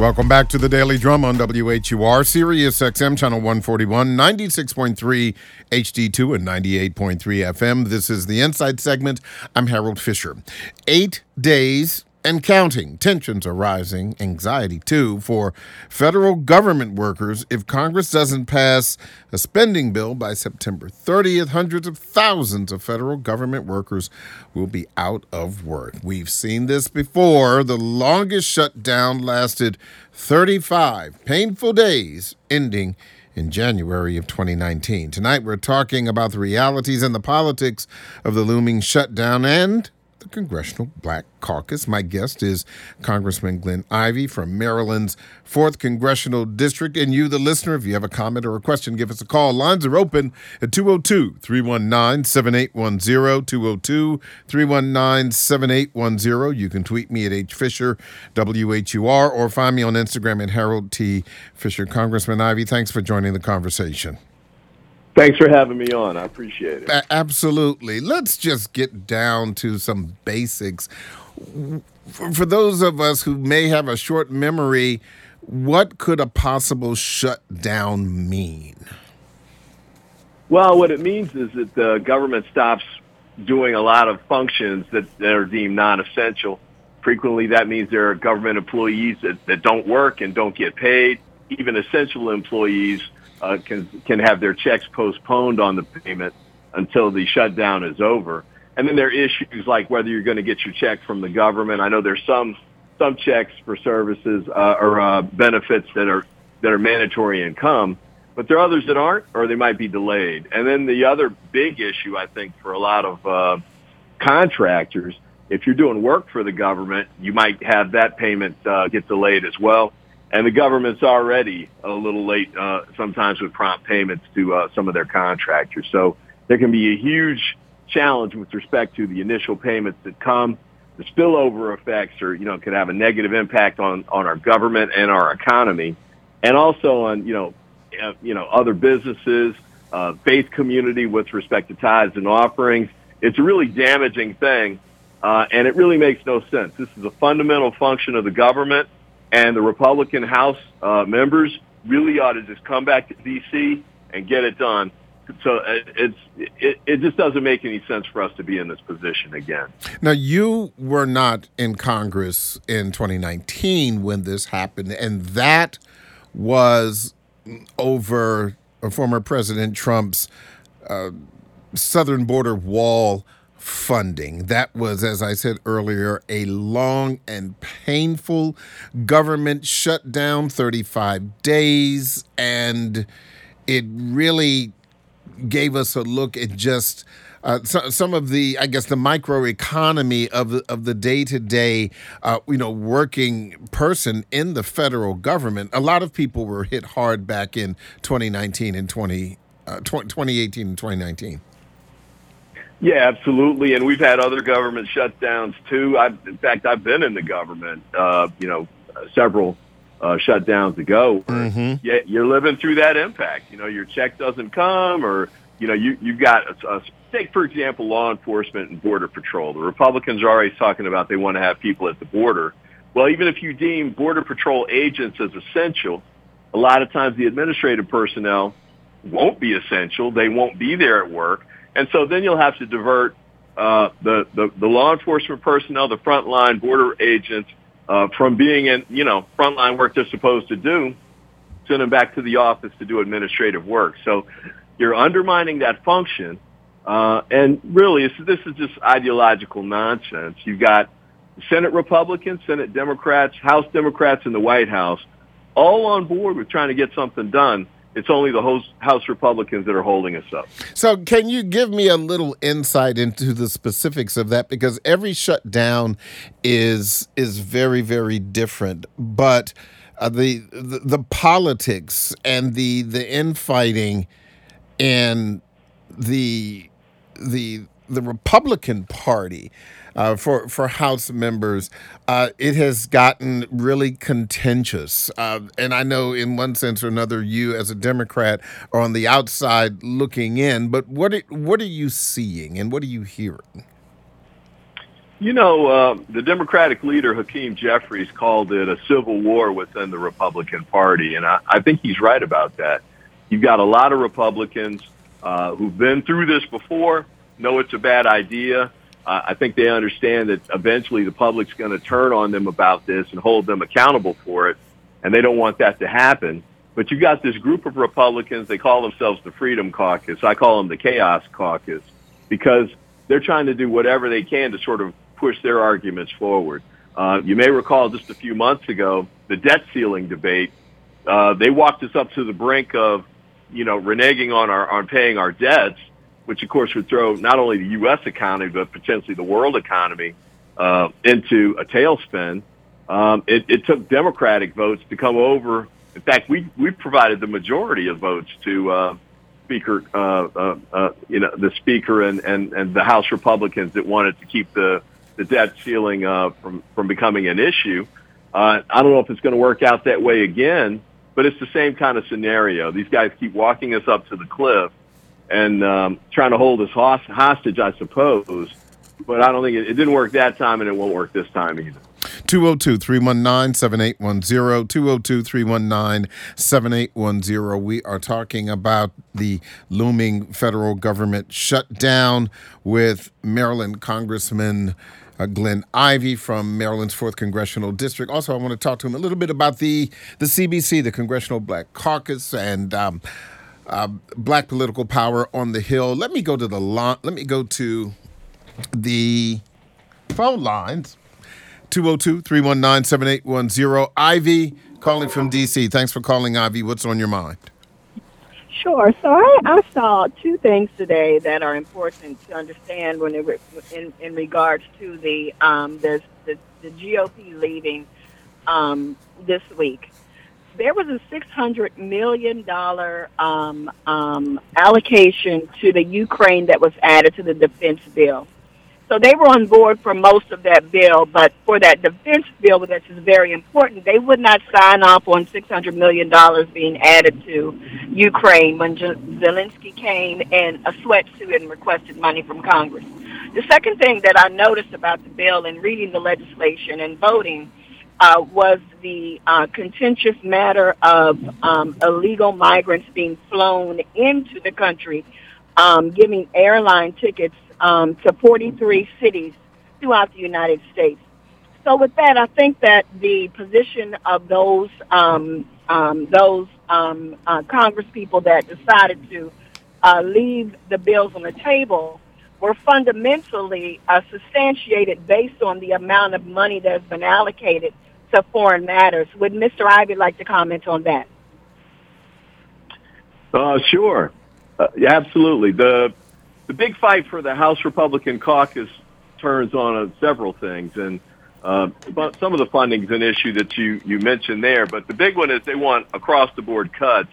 Welcome back to the Daily Drum on WHUR, Sirius XM, channel 141, 96.3 HD2, and 98.3 FM. This is the Insight segment. I'm Harold Fisher. Eight days and counting. Tensions are rising, anxiety too, for federal government workers. If Congress doesn't pass a spending bill by September 30th, hundreds of thousands of federal government workers will be out of work. We've seen this before. The longest shutdown lasted 35 painful days, ending in January of 2019. Tonight, we're talking about the realities and the politics of the looming shutdown and the Congressional Black Caucus. My guest is Congressman Glenn Ivey from Maryland's 4th Congressional District. And you, the listener, if you have a comment or a question, give us a call. Lines are open at 202 319 7810. 202 319 7810. You can tweet me at H Fisher, WHUR, or find me on Instagram at Harold T. Fisher. Congressman Ivey, thanks for joining the conversation. Thanks for having me on. I appreciate it. Absolutely. Let's just get down to some basics. For, for those of us who may have a short memory, what could a possible shutdown mean? Well, what it means is that the government stops doing a lot of functions that, that are deemed non-essential. Frequently, that means there are government employees that, that don't work and don't get paid. Even essential employees uh, can can have their checks postponed on the payment until the shutdown is over. And then there are issues like whether you're going to get your check from the government. I know there's some some checks for services uh, or uh, benefits that are that are mandatory income, but there are others that aren't, or they might be delayed. And then the other big issue, I think, for a lot of uh, contractors, if you're doing work for the government, you might have that payment uh, get delayed as well and the government's already a little late uh, sometimes with prompt payments to uh, some of their contractors. So there can be a huge challenge with respect to the initial payments that come. The spillover effects are, you know, could have a negative impact on, on our government and our economy and also on, you know, uh, you know, other businesses, uh, faith community with respect to tithes and offerings. It's a really damaging thing. Uh, and it really makes no sense. This is a fundamental function of the government and the Republican House uh, members really ought to just come back to D.C. and get it done. So uh, it's it, it just doesn't make any sense for us to be in this position again. Now you were not in Congress in 2019 when this happened, and that was over former President Trump's uh, southern border wall funding. That was, as I said earlier, a long and painful government shutdown, 35 days, and it really gave us a look at just uh, so, some of the, I guess, the microeconomy of the, of the day to day, you know, working person in the federal government. A lot of people were hit hard back in 2019 and 20, uh, 2018 and 2019. Yeah, absolutely. And we've had other government shutdowns too. I, in fact, I've been in the government, uh, you know, several uh, shutdowns ago. Mm-hmm. Yeah, you're living through that impact. You know, your check doesn't come, or you know, you you've got a, a take for example, law enforcement and border patrol. The Republicans are always talking about they want to have people at the border. Well, even if you deem border patrol agents as essential, a lot of times the administrative personnel won't be essential. They won't be there at work. And so then you'll have to divert uh, the, the, the law enforcement personnel, the frontline border agents, uh, from being in, you know, frontline work they're supposed to do, send them back to the office to do administrative work. So you're undermining that function. Uh, and really, this is just ideological nonsense. You've got Senate Republicans, Senate Democrats, House Democrats in the White House, all on board with trying to get something done it's only the House Republicans that are holding us up. So, can you give me a little insight into the specifics of that? Because every shutdown is is very very different, but uh, the, the, the politics and the the infighting and the the the Republican Party uh, for for House members, uh, it has gotten really contentious. Uh, and I know, in one sense or another, you as a Democrat are on the outside looking in. But what are, what are you seeing and what are you hearing? You know, uh, the Democratic leader, Hakeem Jeffries, called it a civil war within the Republican Party, and I, I think he's right about that. You've got a lot of Republicans uh, who've been through this before, know it's a bad idea. I think they understand that eventually the public's going to turn on them about this and hold them accountable for it, and they don't want that to happen. But you've got this group of Republicans, they call themselves the Freedom Caucus. I call them the Chaos Caucus because they're trying to do whatever they can to sort of push their arguments forward. Uh, you may recall just a few months ago, the debt ceiling debate. Uh, they walked us up to the brink of, you know, reneging on our on paying our debts, which of course would throw not only the U.S. economy but potentially the world economy uh, into a tailspin. Um, it, it took Democratic votes to come over. In fact, we we provided the majority of votes to uh, Speaker, uh, uh, uh, you know, the Speaker and, and, and the House Republicans that wanted to keep the the debt ceiling uh, from from becoming an issue. Uh, I don't know if it's going to work out that way again, but it's the same kind of scenario. These guys keep walking us up to the cliff and um, trying to hold us hostage, I suppose. But I don't think it, it didn't work that time, and it won't work this time either. 202 319 7810. 202 319 7810. We are talking about the looming federal government shutdown with Maryland Congressman uh, Glenn Ivey from Maryland's 4th Congressional District. Also, I want to talk to him a little bit about the, the CBC, the Congressional Black Caucus, and um, uh, black political power on the Hill. Let me go to the. Let me go to the phone lines 202 319 7810. Ivy calling from DC. Thanks for calling, Ivy. What's on your mind? Sure. So I, I saw two things today that are important to understand when it, in in regards to the um, the, the, the GOP leaving um, this week. There was a six hundred million dollar um, um, allocation to the Ukraine that was added to the defense bill. So they were on board for most of that bill, but for that defense bill, which is very important, they would not sign off on $600 million being added to Ukraine when Zelensky came in a sweatsuit and requested money from Congress. The second thing that I noticed about the bill and reading the legislation and voting uh, was the uh, contentious matter of um, illegal migrants being flown into the country, um, giving airline tickets um, to 43 cities throughout the United States. So with that, I think that the position of those um, um, those um, uh, Congress people that decided to uh, leave the bills on the table were fundamentally uh, substantiated based on the amount of money that has been allocated to foreign matters. Would Mr. Ivey like to comment on that? Uh, sure. Uh, absolutely. The the big fight for the House Republican caucus turns on uh, several things, and uh, but some of the funding is an issue that you you mentioned there. But the big one is they want across the board cuts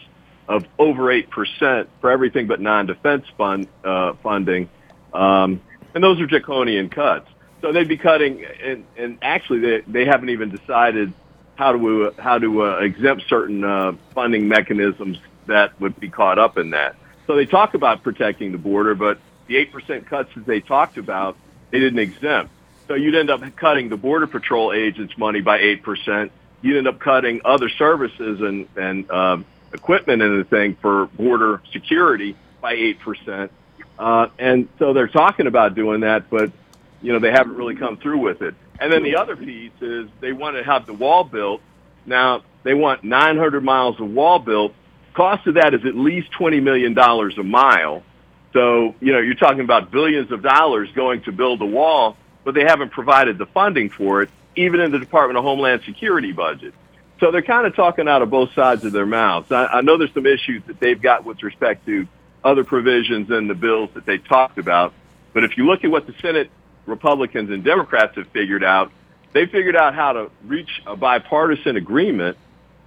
of over eight percent for everything but non-defense fund uh, funding, um, and those are draconian cuts. So they'd be cutting, and, and actually they they haven't even decided how to how to uh, exempt certain uh, funding mechanisms that would be caught up in that. So they talk about protecting the border, but the 8% cuts that they talked about, they didn't exempt. So you'd end up cutting the Border Patrol agents' money by 8%. You'd end up cutting other services and, and uh, equipment and the thing for border security by 8%. Uh, and so they're talking about doing that, but, you know, they haven't really come through with it. And then the other piece is they want to have the wall built. Now, they want 900 miles of wall built. Cost of that is at least $20 million a mile. So, you know, you're talking about billions of dollars going to build a wall, but they haven't provided the funding for it, even in the Department of Homeland Security budget. So they're kind of talking out of both sides of their mouths. I, I know there's some issues that they've got with respect to other provisions in the bills that they talked about. But if you look at what the Senate Republicans and Democrats have figured out, they figured out how to reach a bipartisan agreement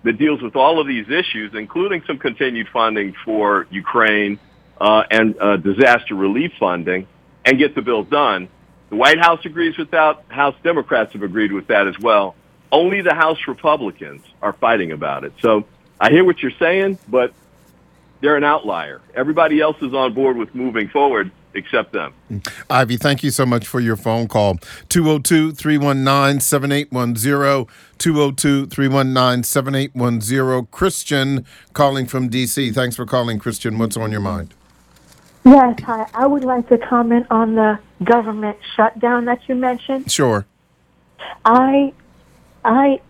that deals with all of these issues, including some continued funding for Ukraine uh, and uh, disaster relief funding and get the bill done. The White House agrees with that. House Democrats have agreed with that as well. Only the House Republicans are fighting about it. So I hear what you're saying, but they're an outlier. Everybody else is on board with moving forward. Accept them. Ivy, thank you so much for your phone call. 202 319 7810. 202 319 7810. Christian calling from D.C. Thanks for calling, Christian. What's on your mind? Yes, hi. I would like to comment on the government shutdown that you mentioned. Sure. I, I,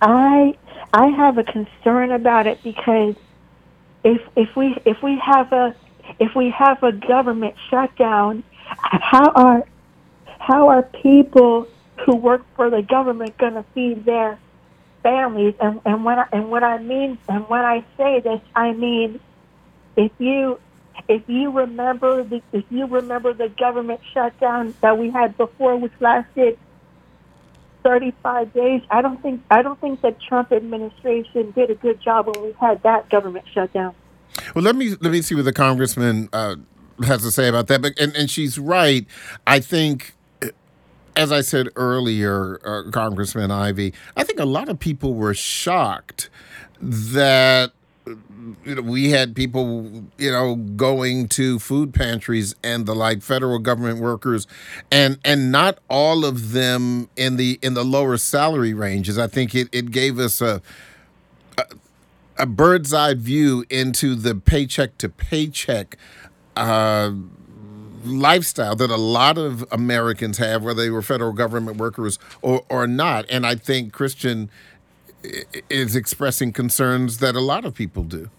I, I have a concern about it because if if we if we have a if we have a government shutdown, how are how are people who work for the government going to feed their families? And and when I, and what I mean and when I say this, I mean if you if you remember the if you remember the government shutdown that we had before, which lasted 35 days, I don't think I don't think the Trump administration did a good job when we had that government shutdown. Well, let me let me see what the congressman uh, has to say about that. But and, and she's right. I think, as I said earlier, uh, Congressman Ivey, I think a lot of people were shocked that you know, we had people, you know, going to food pantries and the like, federal government workers, and and not all of them in the in the lower salary ranges. I think it, it gave us a a bird's eye view into the paycheck to paycheck uh, lifestyle that a lot of Americans have, whether they were federal government workers or, or not. And I think Christian is expressing concerns that a lot of people do.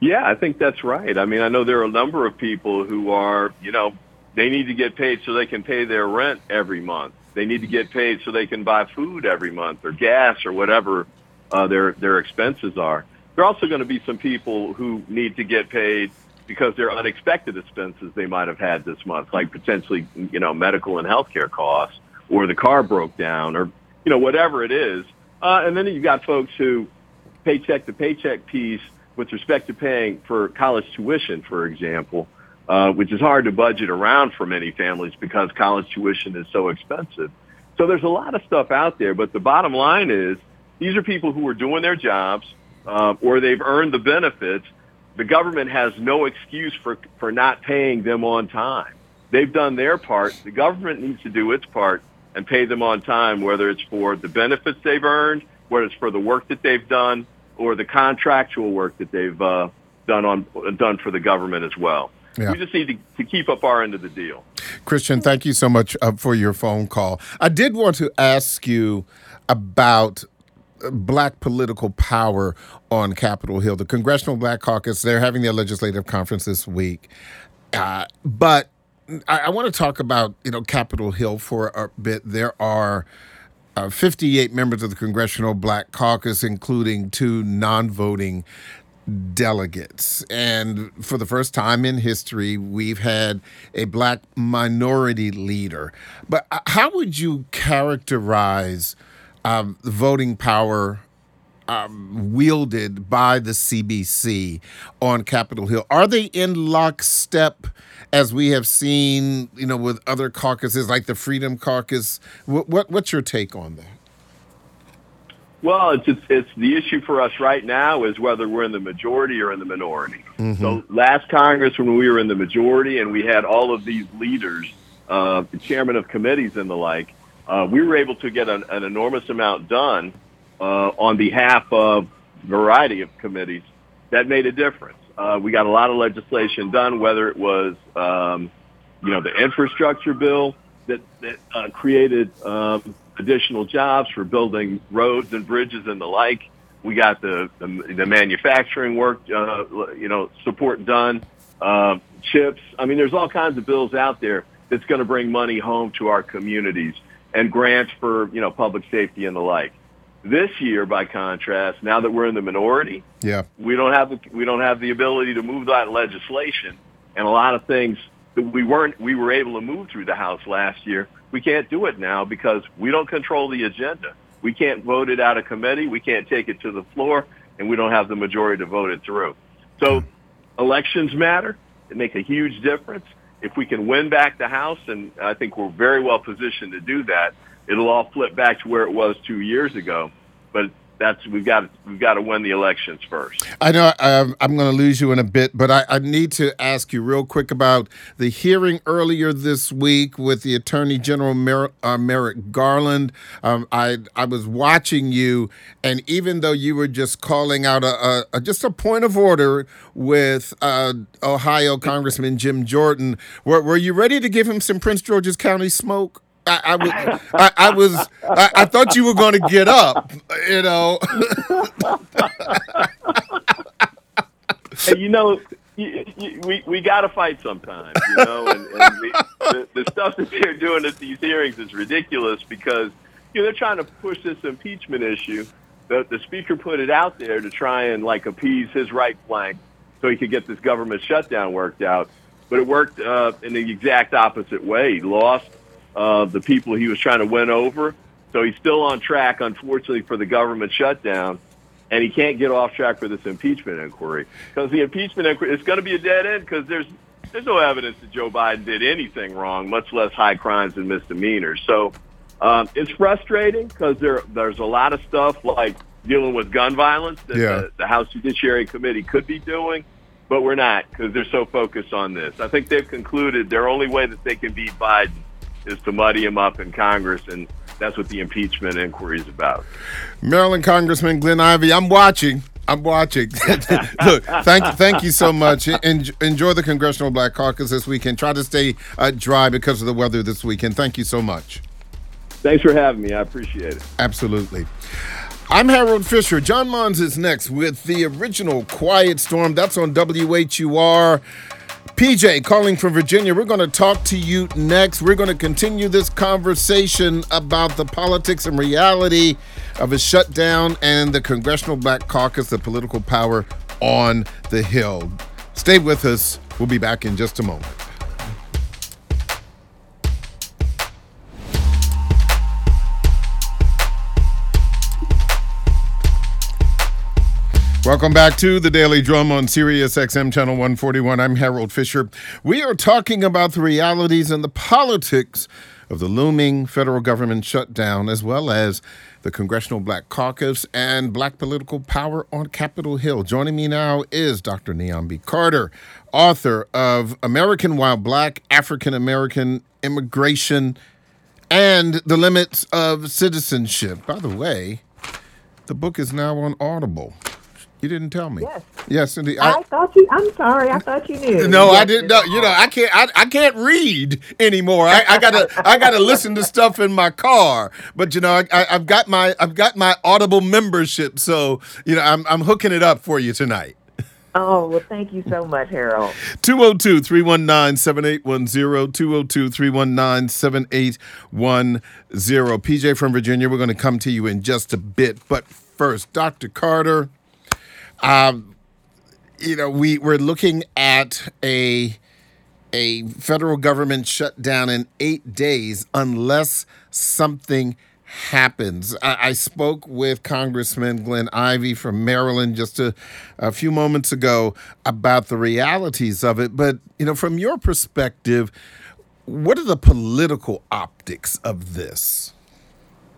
Yeah, I think that's right. I mean, I know there are a number of people who are, you know, they need to get paid so they can pay their rent every month. They need to get paid so they can buy food every month or gas or whatever uh, their their expenses are. There are also going to be some people who need to get paid because there are unexpected expenses they might have had this month, like potentially you know medical and healthcare costs, or the car broke down, or you know whatever it is. Uh, and then you've got folks who paycheck to paycheck piece with respect to paying for college tuition, for example, uh, which is hard to budget around for many families because college tuition is so expensive. So there's a lot of stuff out there, but the bottom line is these are people who are doing their jobs uh, or they've earned the benefits. The government has no excuse for, for not paying them on time. They've done their part. The government needs to do its part and pay them on time, whether it's for the benefits they've earned, whether it's for the work that they've done, or the contractual work that they've uh, done on done for the government as well. Yeah. We just need to, to, keep up our end of the deal. Christian, thank you so much uh, for your phone call. I did want to ask you about black political power on Capitol Hill. The Congressional Black Caucus, they're having their legislative conference this week. Uh, but I, I want to talk about, you know, Capitol Hill for a bit. There are uh, 58 members of the Congressional Black Caucus, including two non voting delegates. And for the first time in history, we've had a black minority leader. But uh, how would you characterize um, voting power um, wielded by the CBC on Capitol Hill. Are they in lockstep, as we have seen, you know, with other caucuses like the Freedom Caucus? What, what what's your take on that? Well, it's, it's, it's the issue for us right now is whether we're in the majority or in the minority. Mm-hmm. So last Congress, when we were in the majority and we had all of these leaders, uh, the chairman of committees and the like, uh, we were able to get an, an enormous amount done uh, on behalf of a variety of committees that made a difference. Uh, we got a lot of legislation done, whether it was, um, you know, the infrastructure bill that, that uh, created um, additional jobs for building roads and bridges and the like. We got the the, the manufacturing work, uh, you know, support done. Uh, chips. I mean, there's all kinds of bills out there that's going to bring money home to our communities and grants for, you know, public safety and the like. This year, by contrast, now that we're in the minority, yeah, we don't have the, we don't have the ability to move that legislation, and a lot of things that we weren't we were able to move through the House last year. We can't do it now because we don't control the agenda. We can't vote it out of committee. We can't take it to the floor, and we don't have the majority to vote it through. So, elections matter. They make a huge difference if we can win back the House, and I think we're very well positioned to do that, it'll all flip back to where it was two years ago. But that's we've got we've got to win the elections first. I know um, I'm going to lose you in a bit, but I, I, need to ask you real quick about the hearing earlier this week with the Attorney General Mer- uh, Merrick Garland. Um, I I was watching you, and even though you were just calling out a, a, a just a point of order with uh, Ohio Congressman Jim Jordan, were, were you ready to give him some Prince George's County smoke? I, I was, I, I was, I, I, thought you were going to get up, you know. you know, you, you, we we got to fight sometimes, you know, and, and the, the stuff that they're doing at these hearings is ridiculous because you know they're trying to push this impeachment issue. The, the speaker put it out there to try and like appease his right flank so he could get this government shutdown worked out. But it worked uh, in the exact opposite way. He lost uh, the people he was trying to win over. So he's still on track, unfortunately, for the government shutdown, and he can't get off track for this impeachment inquiry because the impeachment inquiry is going to be a dead end because there's there's no evidence that Joe Biden did anything wrong, much less high crimes and misdemeanors. So um, it's frustrating because there there's a lot of stuff like dealing with gun violence that yeah. the, the House Judiciary Committee could be doing, but we're not because they're so focused on this. I think they've concluded their only way that they can beat Biden is to muddy him up in Congress, and that's what the impeachment inquiry is about. Maryland Congressman Glenn Ivey, I'm watching. I'm watching. Look, thank thank you so much. enjoy the Congressional Black Caucus this weekend. Try to stay uh, dry because of the weather this weekend. Thank you so much. Thanks for having me. I appreciate it. Absolutely. I'm Harold Fisher. John Mons is next with the original Quiet Storm. That's on WHUR. PJ calling from Virginia. We're going to talk to you next. We're going to continue this conversation about the politics and reality of a shutdown and the Congressional Black Caucus, the political power on the Hill. Stay with us. We'll be back in just a moment. Welcome back to the Daily Drum on Sirius XM Channel 141. I'm Harold Fisher. We are talking about the realities and the politics of the looming federal government shutdown, as well as the Congressional Black Caucus and black political power on Capitol Hill. Joining me now is Dr. Niambi Carter, author of American While Black, African American Immigration, and the Limits of Citizenship. By the way, the book is now on Audible. You didn't tell me. Yes. Yes, indeed. I, I, thought you. I'm sorry. I thought you knew. No, yes, I didn't know. You know, I can't. I, I can't read anymore. I, I gotta. I gotta listen to stuff in my car. But you know, I, have got my. I've got my Audible membership. So you know, I'm. I'm hooking it up for you tonight. Oh, well, thank you so much, Harold. 202 319 7810. 202 319 7810. PJ from Virginia, we're going to come to you in just a bit. But first, Dr. Carter. Um, you know, we we're looking at a a federal government shutdown in eight days unless something happens. I, I, spoke with Congressman Glenn Ivey from Maryland just a, a few moments ago about the realities of it. But you know, from your perspective, what are the political optics of this?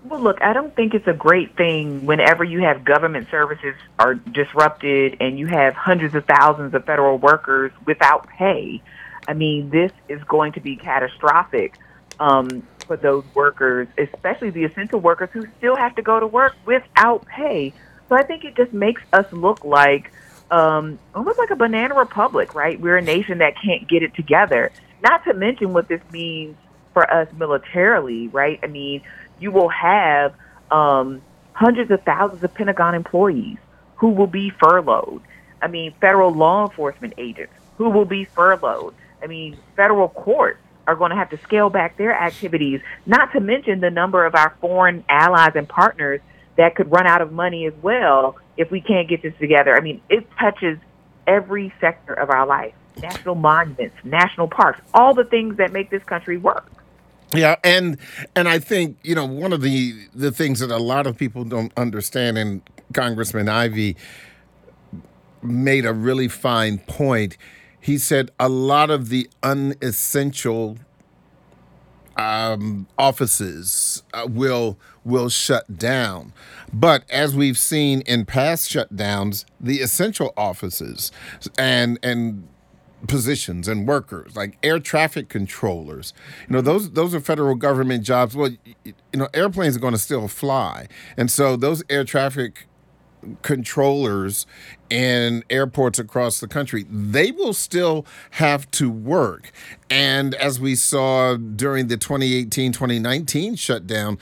Well, look, I don't think it's a great thing whenever you have government services are disrupted and you have hundreds of thousands of federal workers without pay. I mean, this is going to be catastrophic um, for those workers, especially the essential workers who still have to go to work without pay. So I think it just makes us look like um, almost like a banana republic, right? We're a nation that can't get it together. Not to mention what this means for us militarily, right? I mean, you will have um, hundreds of thousands of Pentagon employees who will be furloughed. I mean, federal law enforcement agents who will be furloughed. I mean, federal courts are going to have to scale back their activities, not to mention the number of our foreign allies and partners that could run out of money as well if we can't get this together. I mean, it touches every sector of our life national monuments, national parks, all the things that make this country work. Yeah, and and I think you know one of the the things that a lot of people don't understand, and Congressman Ivey made a really fine point. He said a lot of the unessential um, offices uh, will will shut down. But as we've seen in past shutdowns, the essential offices and and positions and workers like air traffic controllers you know those those are federal government jobs well you know airplanes are going to still fly and so those air traffic controllers in airports across the country, they will still have to work. And as we saw during the 2018 2019 shutdown,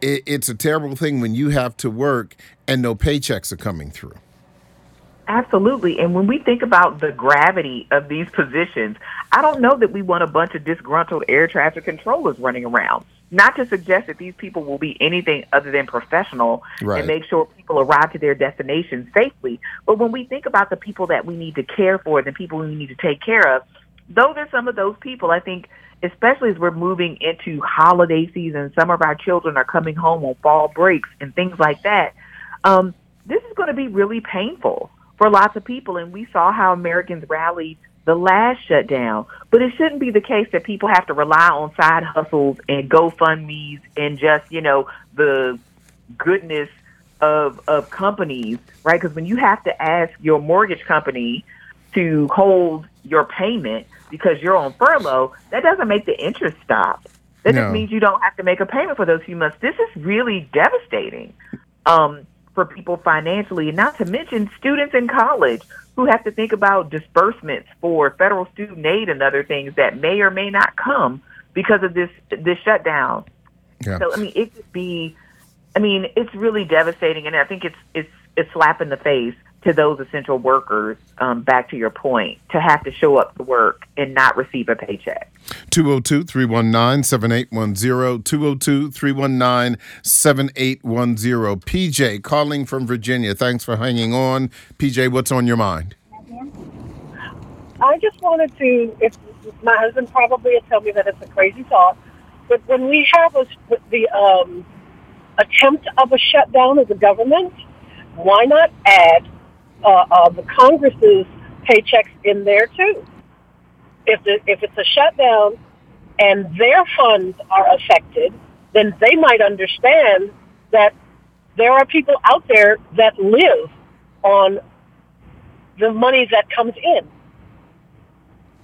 it, it's a terrible thing when you have to work and no paychecks are coming through. Absolutely. And when we think about the gravity of these positions, I don't know that we want a bunch of disgruntled air traffic controllers running around. Not to suggest that these people will be anything other than professional Right. and make sure people arrive to their destination safely. But when we think about the people that we need to care for, the people we need to take care of, those are some of those people. I think, especially as we're moving into holiday season, some of our children are coming home on fall breaks and things like that. Um, this is going to be really painful for lots of people. And we saw how Americans rallied the last shutdown. But it shouldn't be the case that people have to rely on side hustles and GoFundMe's and just, you know, the goodness of of companies, right? Because when you have to ask your mortgage company to hold your payment because you're on furlough, that doesn't make the interest stop. That No. just means you don't have to make a payment for those few months. This is really devastating um, for people financially, and not to mention students in college who have to think about disbursements for federal student aid and other things that may or may not come because of this this shutdown. Yeah. So I mean, it could be. I mean, it's really devastating, and I think it's it's it's slap in the face to those essential workers. Um, back to your point, to have to show up to work and not receive a paycheck. 202 319 7810. 202 319 7810. PJ calling from Virginia. Thanks for hanging on. PJ, what's on your mind? I just wanted to, if my husband probably would tell me that it's a crazy thought, but when we have a, the um, attempt of a shutdown of the government, why not add uh, uh, the Congress's paychecks in there too? If, the, if it's a shutdown and their funds are affected, then they might understand that there are people out there that live on the money that comes in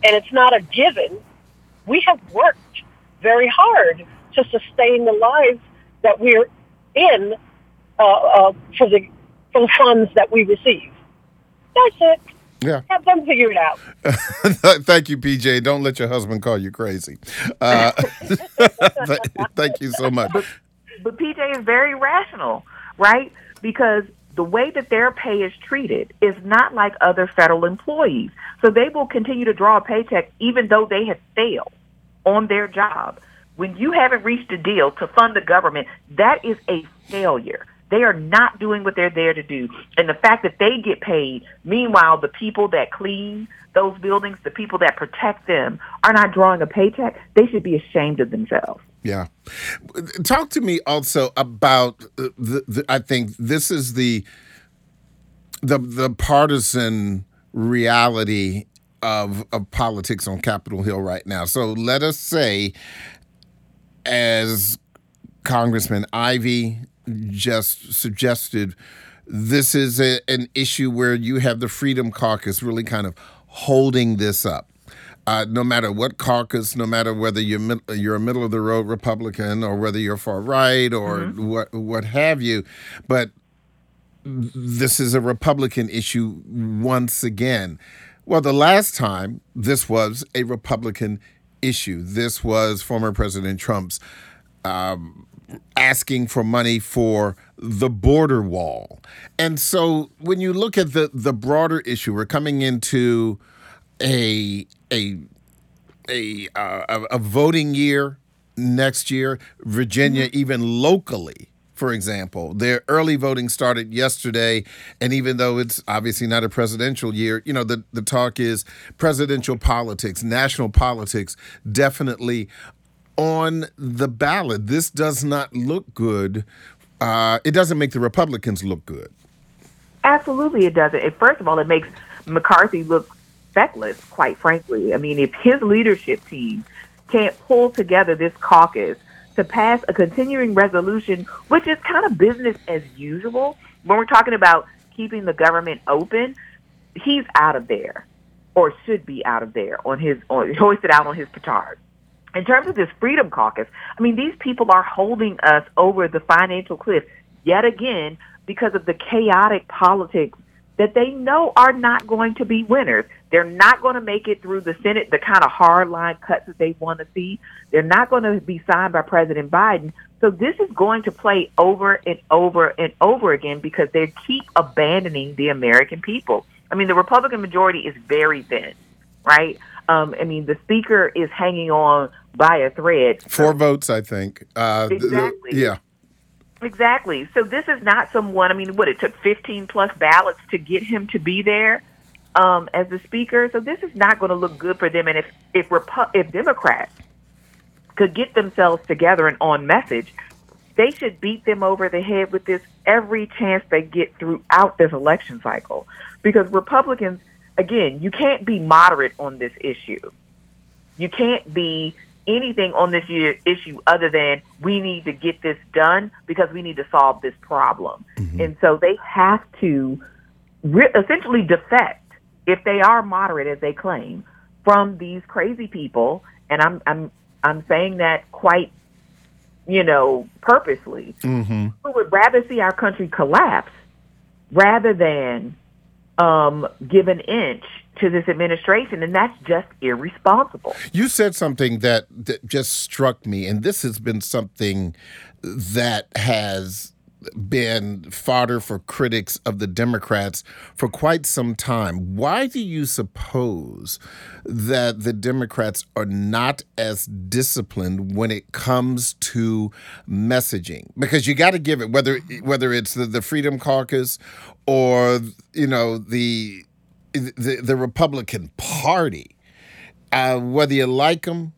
and it's not a given. We have worked very hard to sustain the lives that we're in uh, uh, for the for the funds that we receive. That's it. Yeah. Have them figure it out. Thank you, PJ. Don't let your husband call you crazy. Uh, thank you so much. But PJ is very rational, right? Because the way that their pay is treated is not like other federal employees. So they will continue to draw a paycheck even though they have failed on their job. When you haven't reached a deal to fund the government, that is a failure. They are not doing what they're there to do. And the fact that they get paid, meanwhile, the people that clean those buildings, the people that protect them, are not drawing a paycheck, they should be ashamed of themselves. Yeah. Talk to me also about the, the I think this is the the the partisan reality of of politics on Capitol Hill right now. So let us say as Congressman Ivey just suggested this is a, an issue where you have the Freedom Caucus really kind of holding this up uh, no matter what caucus, no matter whether you're mid- you're a middle of the road Republican or whether you're far right or what what have you, but this is a Republican issue once again. Well, the last time this was a Republican issue. This was former President Trump's um, asking for money for the border wall. And so when you look at the the broader issue, we're coming into a a a uh, a, a voting year next year. Virginia, even locally, for example, their early voting started yesterday, and even though it's obviously not a presidential year, you know the the talk is presidential politics, national politics, definitely on the ballot. This does not look good. Uh, it doesn't make the Republicans look good. Absolutely, it doesn't. First of all, it makes McCarthy look feckless, quite frankly. I mean, if his leadership team can't pull together this caucus to pass a continuing resolution, which is kind of business as usual. When we're talking about keeping the government open, he's out of there, or should be out of there on his hoisted out on his petard. In terms of this Freedom Caucus, I mean, these people are holding us over the financial cliff yet again because of the chaotic politics that they know are not going to be winners. They're not going to make it through the Senate, the kind of hard line cuts that they want to see. They're not going to be signed by President Biden. So this is going to play over and over and over again because they keep abandoning the American people. I mean, the Republican majority is very thin, right? Um, I mean, the speaker is hanging on by a thread. Four votes, I think. Uh, exactly. Yeah. Exactly. So this is not someone. I mean, what it took 15 plus ballots to get him to be there um, as the speaker. So this is not going to look good for them. And if if Repu- if Democrats could get themselves together and on message, they should beat them over the head with this every chance they get throughout this election cycle. Because Republicans, again, you can't be moderate on this issue. You can't be anything on this issue other than we need to get this done because we need to solve this problem. Mm-hmm. And so they have to re- essentially defect if they are moderate as they claim from these crazy people and I'm I'm I'm saying that quite you know purposely mm-hmm. who would rather see our country collapse rather than um, give an inch to this administration, and that's just irresponsible. You said something that, that just struck me, and this has been something that has been fodder for critics of the Democrats for quite some time. Why do you suppose that the Democrats are not as disciplined when it comes to messaging? Because you got to give it whether whether it's the, the Freedom Caucus or you know the the, the Republican Party, uh, whether you like them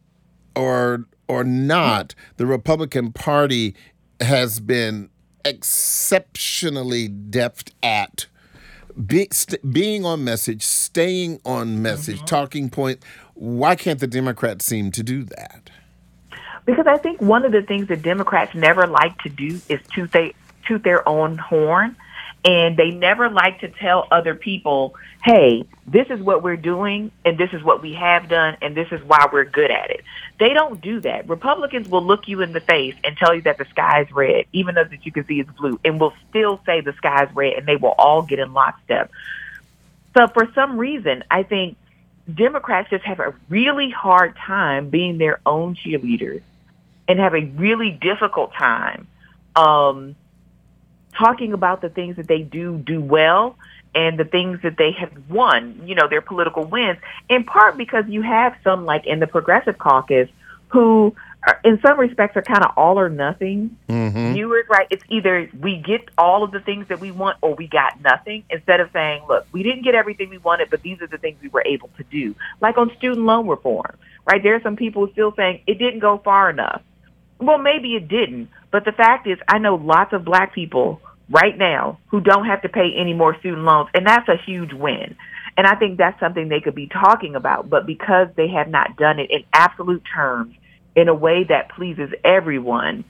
or or not, the Republican Party has been exceptionally deft at be, st- being on message, staying on message, mm-hmm. talking point. Why can't the Democrats seem to do that? Because I think one of the things that Democrats never like to do is toot, they, toot their own horn. And they never like to tell other people, hey, this is what we're doing and this is what we have done and this is why we're good at it. They don't do that. Republicans will look you in the face and tell you that the sky is red, even though that you can see it's blue, and will still say the sky is red and they will all get in lockstep. So for some reason, I think Democrats just have a really hard time being their own cheerleaders and have a really difficult time um, talking about the things that they do do well and the things that they have won, you know, their political wins, in part because you have some like in the Progressive Caucus who are, in some respects are kind of all or nothing mm-hmm. viewers, right? It's either we get all of the things that we want or we got nothing instead of saying, look, we didn't get everything we wanted, but these are the things we were able to do. Like on student loan reform, right? There are some people still saying it didn't go far enough. Well, maybe it didn't, but the fact is I know lots of black people right now who don't have to pay any more student loans, and that's a huge win. And I think that's something they could be talking about, but because they have not done it in absolute terms in a way that pleases everyone,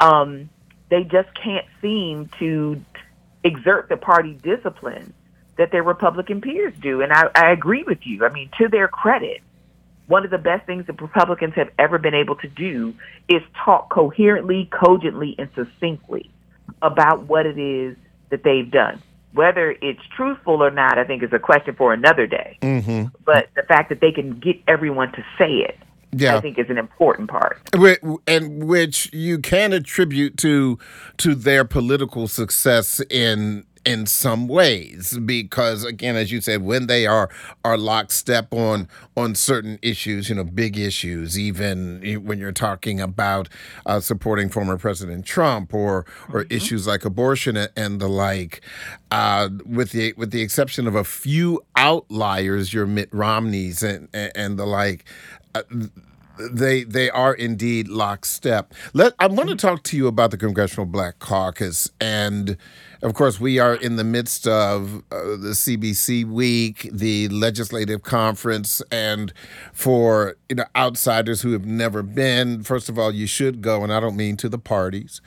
um, they just can't seem to exert the party discipline that their Republican peers do. And I, I agree with you. I mean, to their credit, one of the best things that Republicans have ever been able to do is talk coherently, cogently, and succinctly about what it is that they've done. Whether it's truthful or not, I think is a question for another day. Mm-hmm. But the fact that they can get everyone to say it, yeah. I think is an important part. And which you can attribute to to their political success in in some ways because again as you said when they are are lockstep on on certain issues you know big issues even when you're talking about uh, supporting former president trump or or mm-hmm. issues like abortion and the like uh, with the with the exception of a few outliers your mitt romneys and and, and the like uh, they they are indeed lockstep. Let I want to talk to you about the Congressional Black Caucus, and of course we are in the midst of uh, the CBC week, the legislative conference, and for you know outsiders who have never been, first of all, you should go, and I don't mean to the parties.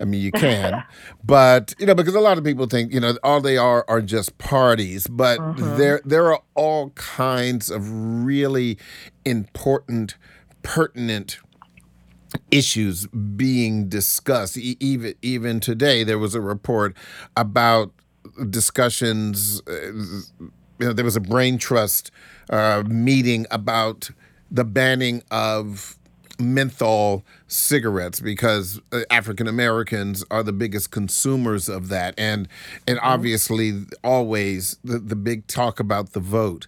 I mean, you can, but you know, because a lot of people think you know all they are are just parties, but there there are all kinds of really important, pertinent issues being discussed. E- even even today, there was a report about discussions. Uh, you know, there was a brain trust uh, meeting about the banning of menthol cigarettes because uh, African Americans are the biggest consumers of that, and and obviously always the the big talk about the vote,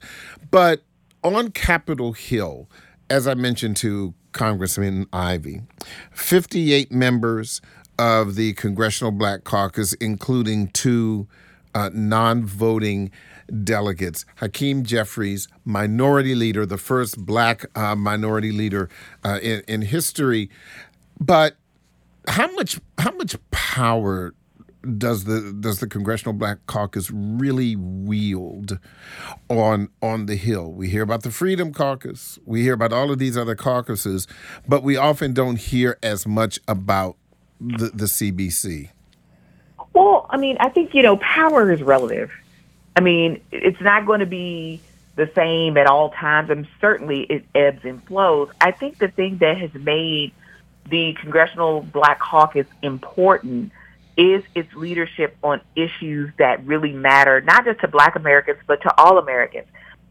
but on Capitol Hill, as I mentioned to Congressman Ivey, 58 members of the Congressional Black Caucus, including two uh, non voting delegates. Hakeem Jeffries, minority leader, the first black uh, minority leader uh, in, in history. But how much how much power does the does the Congressional Black Caucus really wield on on the Hill? We hear about the Freedom Caucus, we hear about all of these other caucuses, but we often don't hear as much about the, the CBC. Well, I mean, I think, you know, power is relative. I mean, it's not going to be the same at all times, and certainly it ebbs and flows. I think the thing that has made the Congressional Black Caucus important is its leadership on issues that really matter, not just to Black Americans, but to all Americans.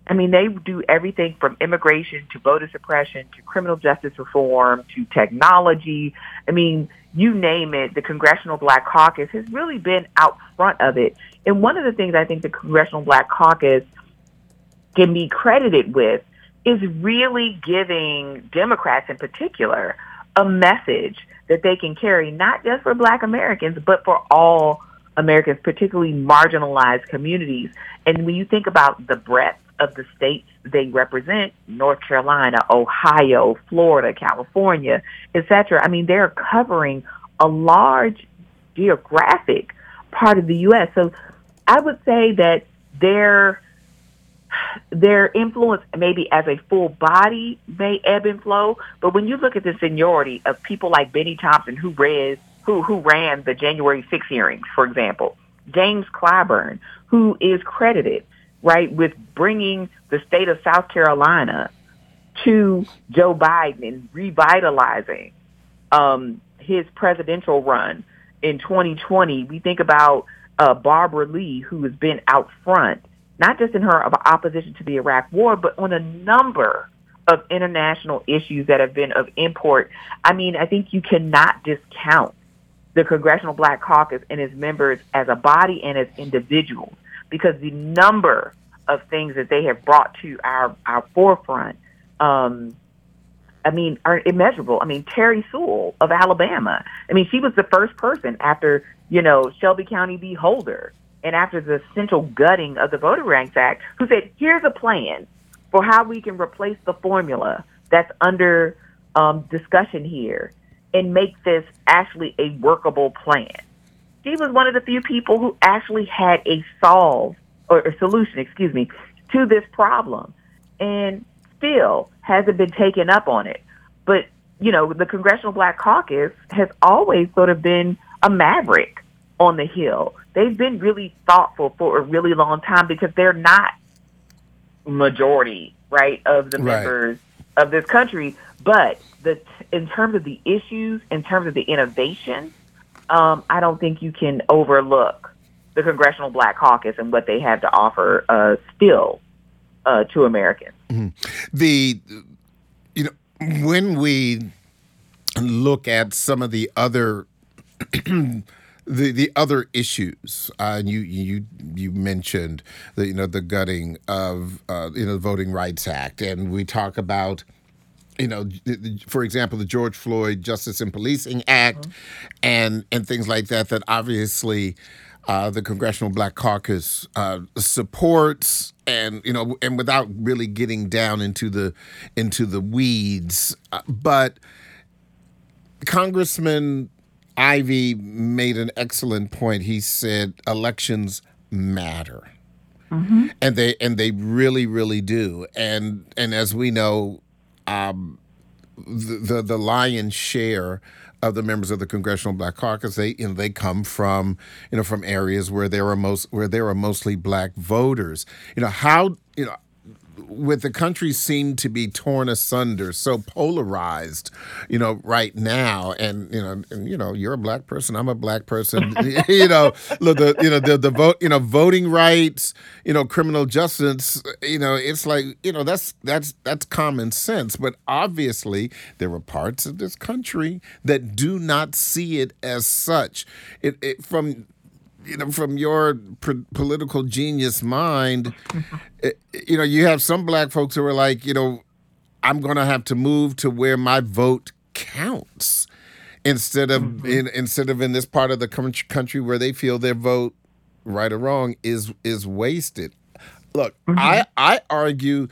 I mean, they do everything from immigration to voter suppression to criminal justice reform to technology. I mean, you name it, the Congressional Black Caucus has really been out front of it. And one of the things I think the Congressional Black Caucus can be credited with is really giving Democrats in particular a message that they can carry, not just for Black Americans, but for all Americans, particularly marginalized communities. And when you think about the breadth of the states they represent, North Carolina, Ohio, Florida, California, et cetera, I mean, they're covering a large geographic part of the U.S. So I would say that their their influence maybe as a full body may ebb and flow, but when you look at the seniority of people like Bennie Thompson who read who who ran the January 6 hearings, for example, James Clyburn, who is credited right with bringing the state of South Carolina to Joe Biden and revitalizing um, his presidential run in 2020. We think about uh, Barbara Lee, who has been out front, not just in her opposition to the Iraq War, but on a number of international issues that have been of import. I mean, I think you cannot discount the Congressional Black Caucus and its members as a body and as individuals because the number of things that they have brought to our, our forefront, um, I mean, are immeasurable. I mean, Terri Sewell of Alabama. I mean, she was the first person after, you know, Shelby County v. Holder and after the central gutting of the Voter Rights Act who said, here's a plan for how we can replace the formula that's under um, discussion here and make this actually a workable plan. She was one of the few people who actually had a solve or a solution, excuse me, to this problem, and still hasn't been taken up on it. But you know, the Congressional Black Caucus has always sort of been a maverick on the Hill. They've been really thoughtful for a really long time because they're not majority, right, of the Right. members of this country. But the in terms of the issues, in terms of the innovation, um, I don't think you can overlook the Congressional Black Caucus and what they have to offer uh, still uh, to Americans. the you know when we look at some of the other the the other issues uh, you you you mentioned the you know the gutting of uh, you know the Voting Rights Act and we talk about you know, for example, the George Floyd Justice and Policing Act, and and things like that. That obviously uh, the Congressional Black Caucus uh, supports, and you know, and without really getting down into the into the weeds, uh, but Congressman Ivey made an excellent point. He said elections matter. Mm-hmm. And they and they really really do. And and as we know, um, the, the the lion's share of the members of the Congressional Black Caucus, they you know they come from you know from areas where there are most where there are mostly black voters. You know how you know with the country seem to be torn asunder, so polarized, you know, right now, and you know, and you know, you're a black person, I'm a black person, you know, look, the you know the the vote, you know, voting rights, you know, criminal justice, you know, it's like you know that's that's that's common sense, but obviously there are parts of this country that do not see it as such. It, it from you know, from your political genius mind, you know, you have some black folks who are like, you know, I'm going to have to move to where my vote counts instead of mm-hmm. in, instead of in this part of the country where they feel their vote, right or wrong, is is wasted. Look, mm-hmm. I I argue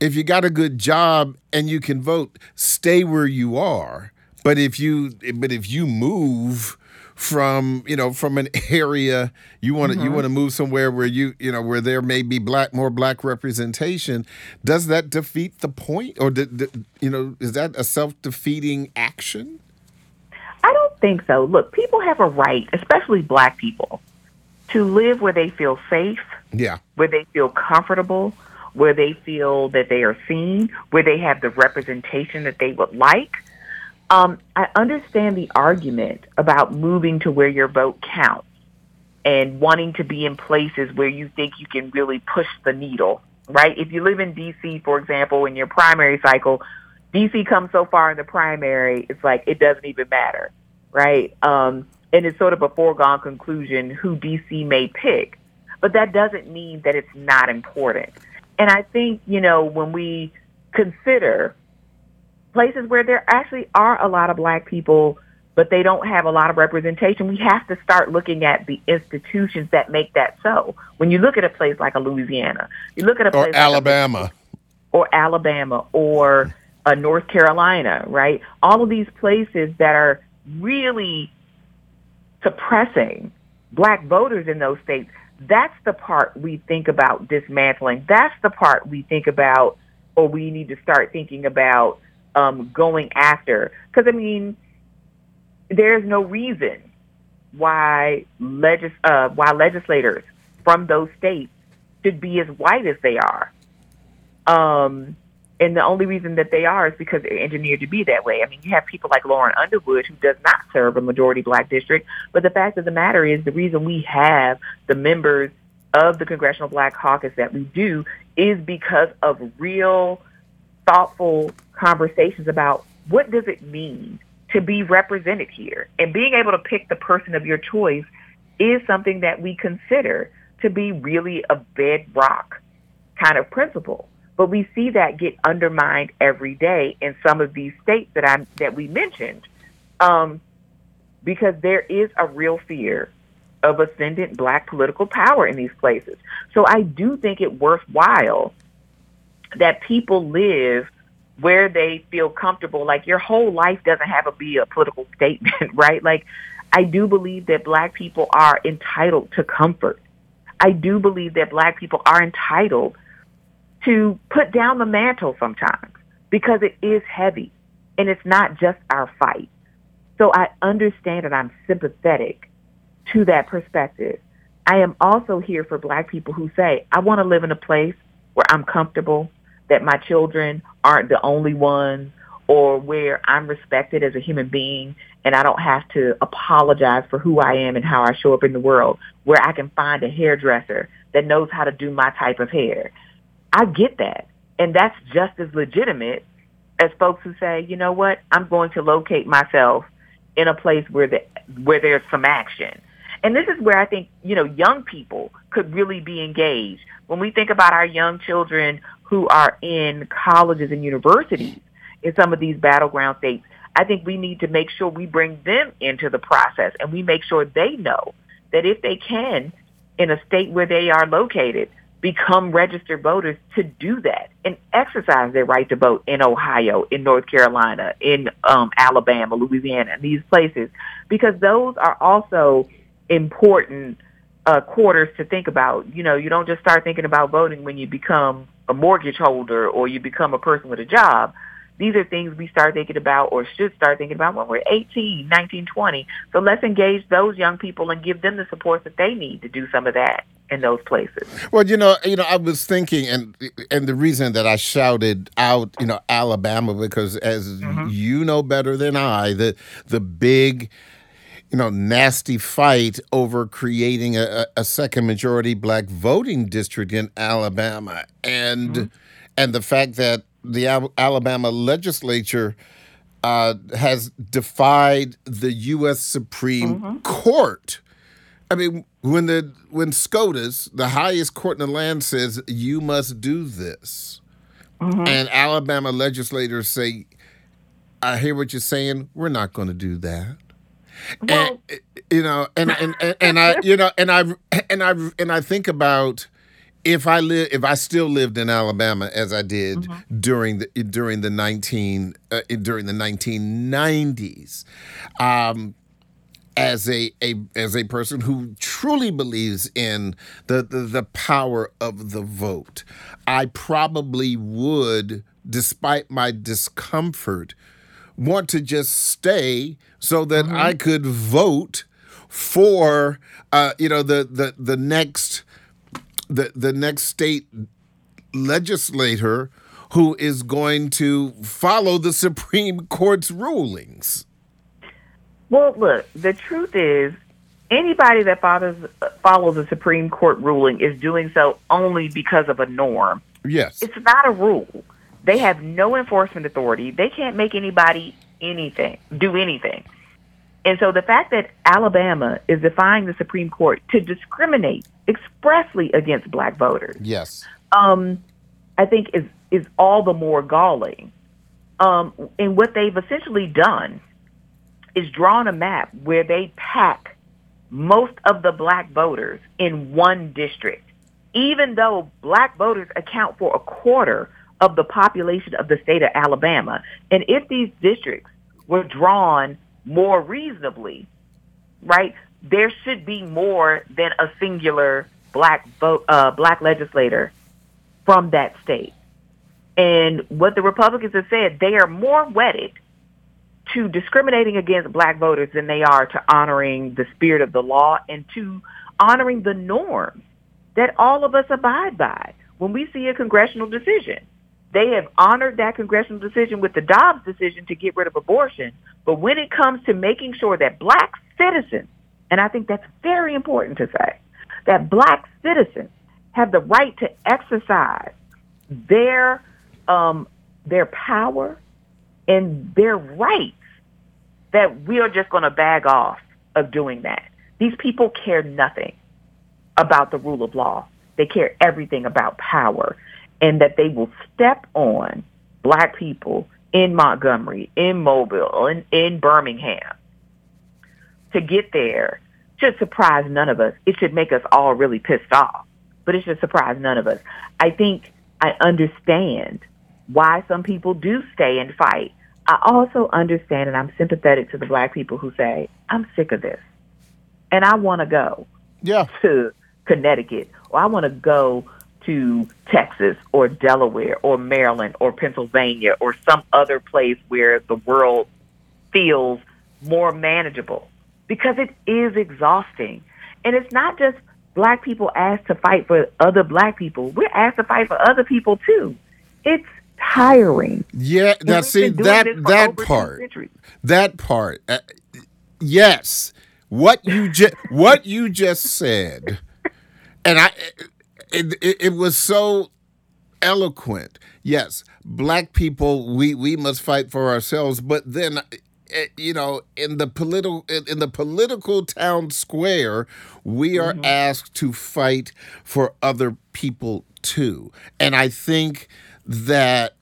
if you got a good job and you can vote, stay where you are. But if you but if you move from you know from an area you want to mm-hmm. you want to move somewhere where you you know where there may be black more black representation. Does that defeat the point or did, did, you know is that a self-defeating action? I don't think so. Look people have a right especially black people to live where they feel safe yeah. where they feel comfortable where they feel that they are seen where they have the representation that they would like um, I understand the argument about moving to where your vote counts and wanting to be in places where you think you can really push the needle, right? If you live in D.C., for example, in your primary cycle, D.C. comes so far in the primary, it's like it doesn't even matter, right? Um, and it's sort of a foregone conclusion who D.C. may pick. But that doesn't mean that it's not important. And I think, you know, when we consider places where there actually are a lot of black people, but they don't have a lot of representation, we have to start looking at the institutions that make that so. When you look at a place like a Louisiana, you look at a place or like Alabama, a, or Alabama, or a North Carolina, right? All of these places that are really suppressing black voters in those states. That's the part we think about dismantling. That's the part we think about, or we need to start thinking about um, going after. Because, I mean, there's no reason why, legis- uh, why legislators from those states should be as white as they are. Um, and the only reason that they are is because they're engineered to be that way. I mean, you have people like Lauren Underwood who does not serve a majority black district, but the fact of the matter is the reason we have the members of the Congressional Black Caucus that we do is because of real thoughtful conversations about what does it mean to be represented here and being able to pick the person of your choice is something that we consider to be really a bedrock kind of principle. But we see that get undermined every day in some of these states that I that we mentioned, um, because there is a real fear of ascendant black political power in these places. So I do think it worthwhile that people live where they feel comfortable. Like your whole life doesn't have to be a political statement, right? Like I do believe that black people are entitled to comfort. I do believe that black people are entitled to put down the mantle sometimes because it is heavy and it's not just our fight. So I understand and I'm sympathetic to that perspective. I am also here for black people who say, I want to live in a place where I'm comfortable, that my children aren't the only ones or where I'm respected as a human being and I don't have to apologize for who I am and how I show up in the world, where I can find a hairdresser that knows how to do my type of hair. I get that. And that's just as legitimate as folks who say, you know what, I'm going to locate myself in a place where the, where there's some action. And this is where I think, you know, young people could really be engaged. When we think about our young children who are in colleges and universities in some of these battleground states, I think we need to make sure we bring them into the process and we make sure they know that if they can, in a state where they are located, become registered voters to do that and exercise their right to vote in Ohio, in North Carolina, in um, Alabama, Louisiana, these places, because those are also important uh, quarters to think about. You know, you don't just start thinking about voting when you become a mortgage holder or you become a person with a job. These are things we start thinking about or should start thinking about when we're 18, 19, 20. So let's engage those young people and give them the support that they need to do some of that in those places. Well, you know, you know, I was thinking, and and the reason that I shouted out, you know, Alabama, because as mm-hmm. you know better than I, the the big you know, nasty fight over creating a, a second majority black voting district in Alabama, and mm-hmm. and the fact that the Al- Alabama legislature uh, has defied the U.S. Supreme mm-hmm. Court. I mean, when the when SCOTUS, the highest court in the land, says you must do this, mm-hmm. and Alabama legislators say, "I hear what you're saying. We're not going to do that." Well, and, you know, and, and and and I, you know, and I and I and I think about if I live, if I still lived in Alabama as I did mm-hmm. during the during the nineteen uh, during the nineteen nineties, um, as a, a as a person who truly believes in the, the the power of the vote, I probably would, despite my discomfort, want to just stay so that mm-hmm. I could vote for uh, you know the the the next the the next state legislator who is going to follow the Supreme Court's rulings. Well, look, the truth is anybody that follows follows a Supreme Court ruling is doing so only because of a norm. Yes. It's not a rule. They have no enforcement authority. They can't make anybody anything, do anything. And so the fact that Alabama is defying the Supreme Court to discriminate expressly against black voters, yes, um, I think is is all the more galling. Um, and what they've essentially done is drawn a map where they pack most of the black voters in one district, even though black voters account for a quarter of the population of the state of Alabama. And if these districts were drawn more reasonably, right, there should be more than a singular black vote, uh, black legislator from that state. And what the Republicans have said, they are more wedded to discriminating against black voters than they are to honoring the spirit of the law and to honoring the norms that all of us abide by when we see a congressional decision. They have honored that congressional decision with the Dobbs decision to get rid of abortion. But when it comes to making sure that black citizens, and I think that's very important to say, that black citizens have the right to exercise their um, their power and their rights, that we are just going to bag off of doing that. These people care nothing about the rule of law. They care everything about power and that they will step on black people in Montgomery, in Mobile, in, in Birmingham to get there should surprise none of us. It should make us all really pissed off, but it should surprise none of us. I think I understand why some people do stay and fight. I also understand and I'm sympathetic to the black people who say, I'm sick of this and I want to go yeah. to Connecticut or I want to go to Texas or Delaware or Maryland or Pennsylvania or some other place where the world feels more manageable because it is exhausting. And it's not just black people asked to fight for other black people. We're asked to fight for other people too. It's tiring. Yeah, now see that that part. That part. Uh, yes. What you just what you just said. And I it, it, it was so eloquent. Yes, black people, we, we must fight for ourselves, but then eh, you know in the political in the political town square we are mm-hmm. asked to fight for other people too and i think that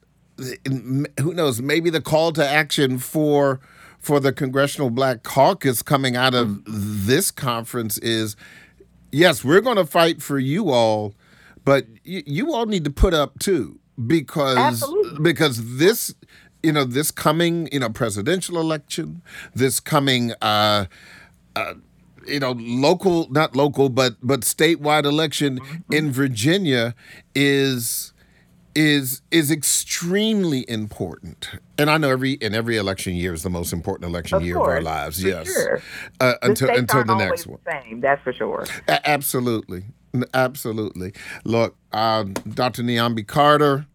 who knows maybe the call to action for for the Congressional Black Caucus coming out of this conference is yes, we're going to fight for you all, but y- you all need to put up too because Absolutely. because this you know this coming you know presidential election, this coming uh, uh, you know local not local but but statewide election in Virginia is is is extremely important. And I know every and every election year is the most important election Of year of our lives. yes, sure. uh, until stakes until the next one. the same, that's for sure. A- absolutely, absolutely. Look, um, Dr. Niambi Carter,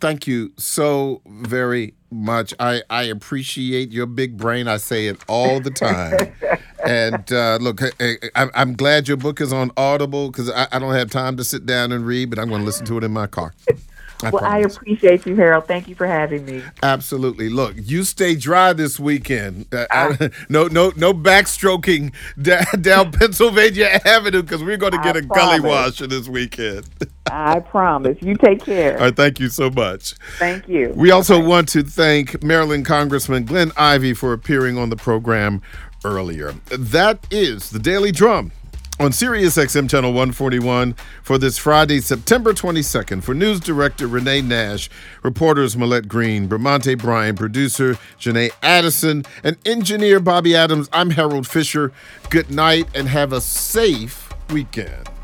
thank you so very much. I I appreciate your big brain. I say it all the time. And uh, look, I, I, I'm glad your book is on Audible because I, I don't have time to sit down and read, but I'm going to listen to it in my car. I Well, I appreciate you, Harold. Thank you for having me. Absolutely. Look, you stay dry this weekend. Uh, I- no, no, no backstroking da- down Pennsylvania Avenue because we're going to get a gully promise. washer this weekend. I promise. You take care. All right, thank you so much. Thank you. We also want to thank Maryland Congressman Glenn Ivey for appearing on the program earlier. That is the Daily Drum on Sirius XM Channel 141 for this Friday, September 22nd. For News Director Renee Nash, reporters Millette Green, Bramante Bryan, producer Janae Addison, and engineer Bobby Adams, I'm Harold Fisher. Good night and have a safe weekend.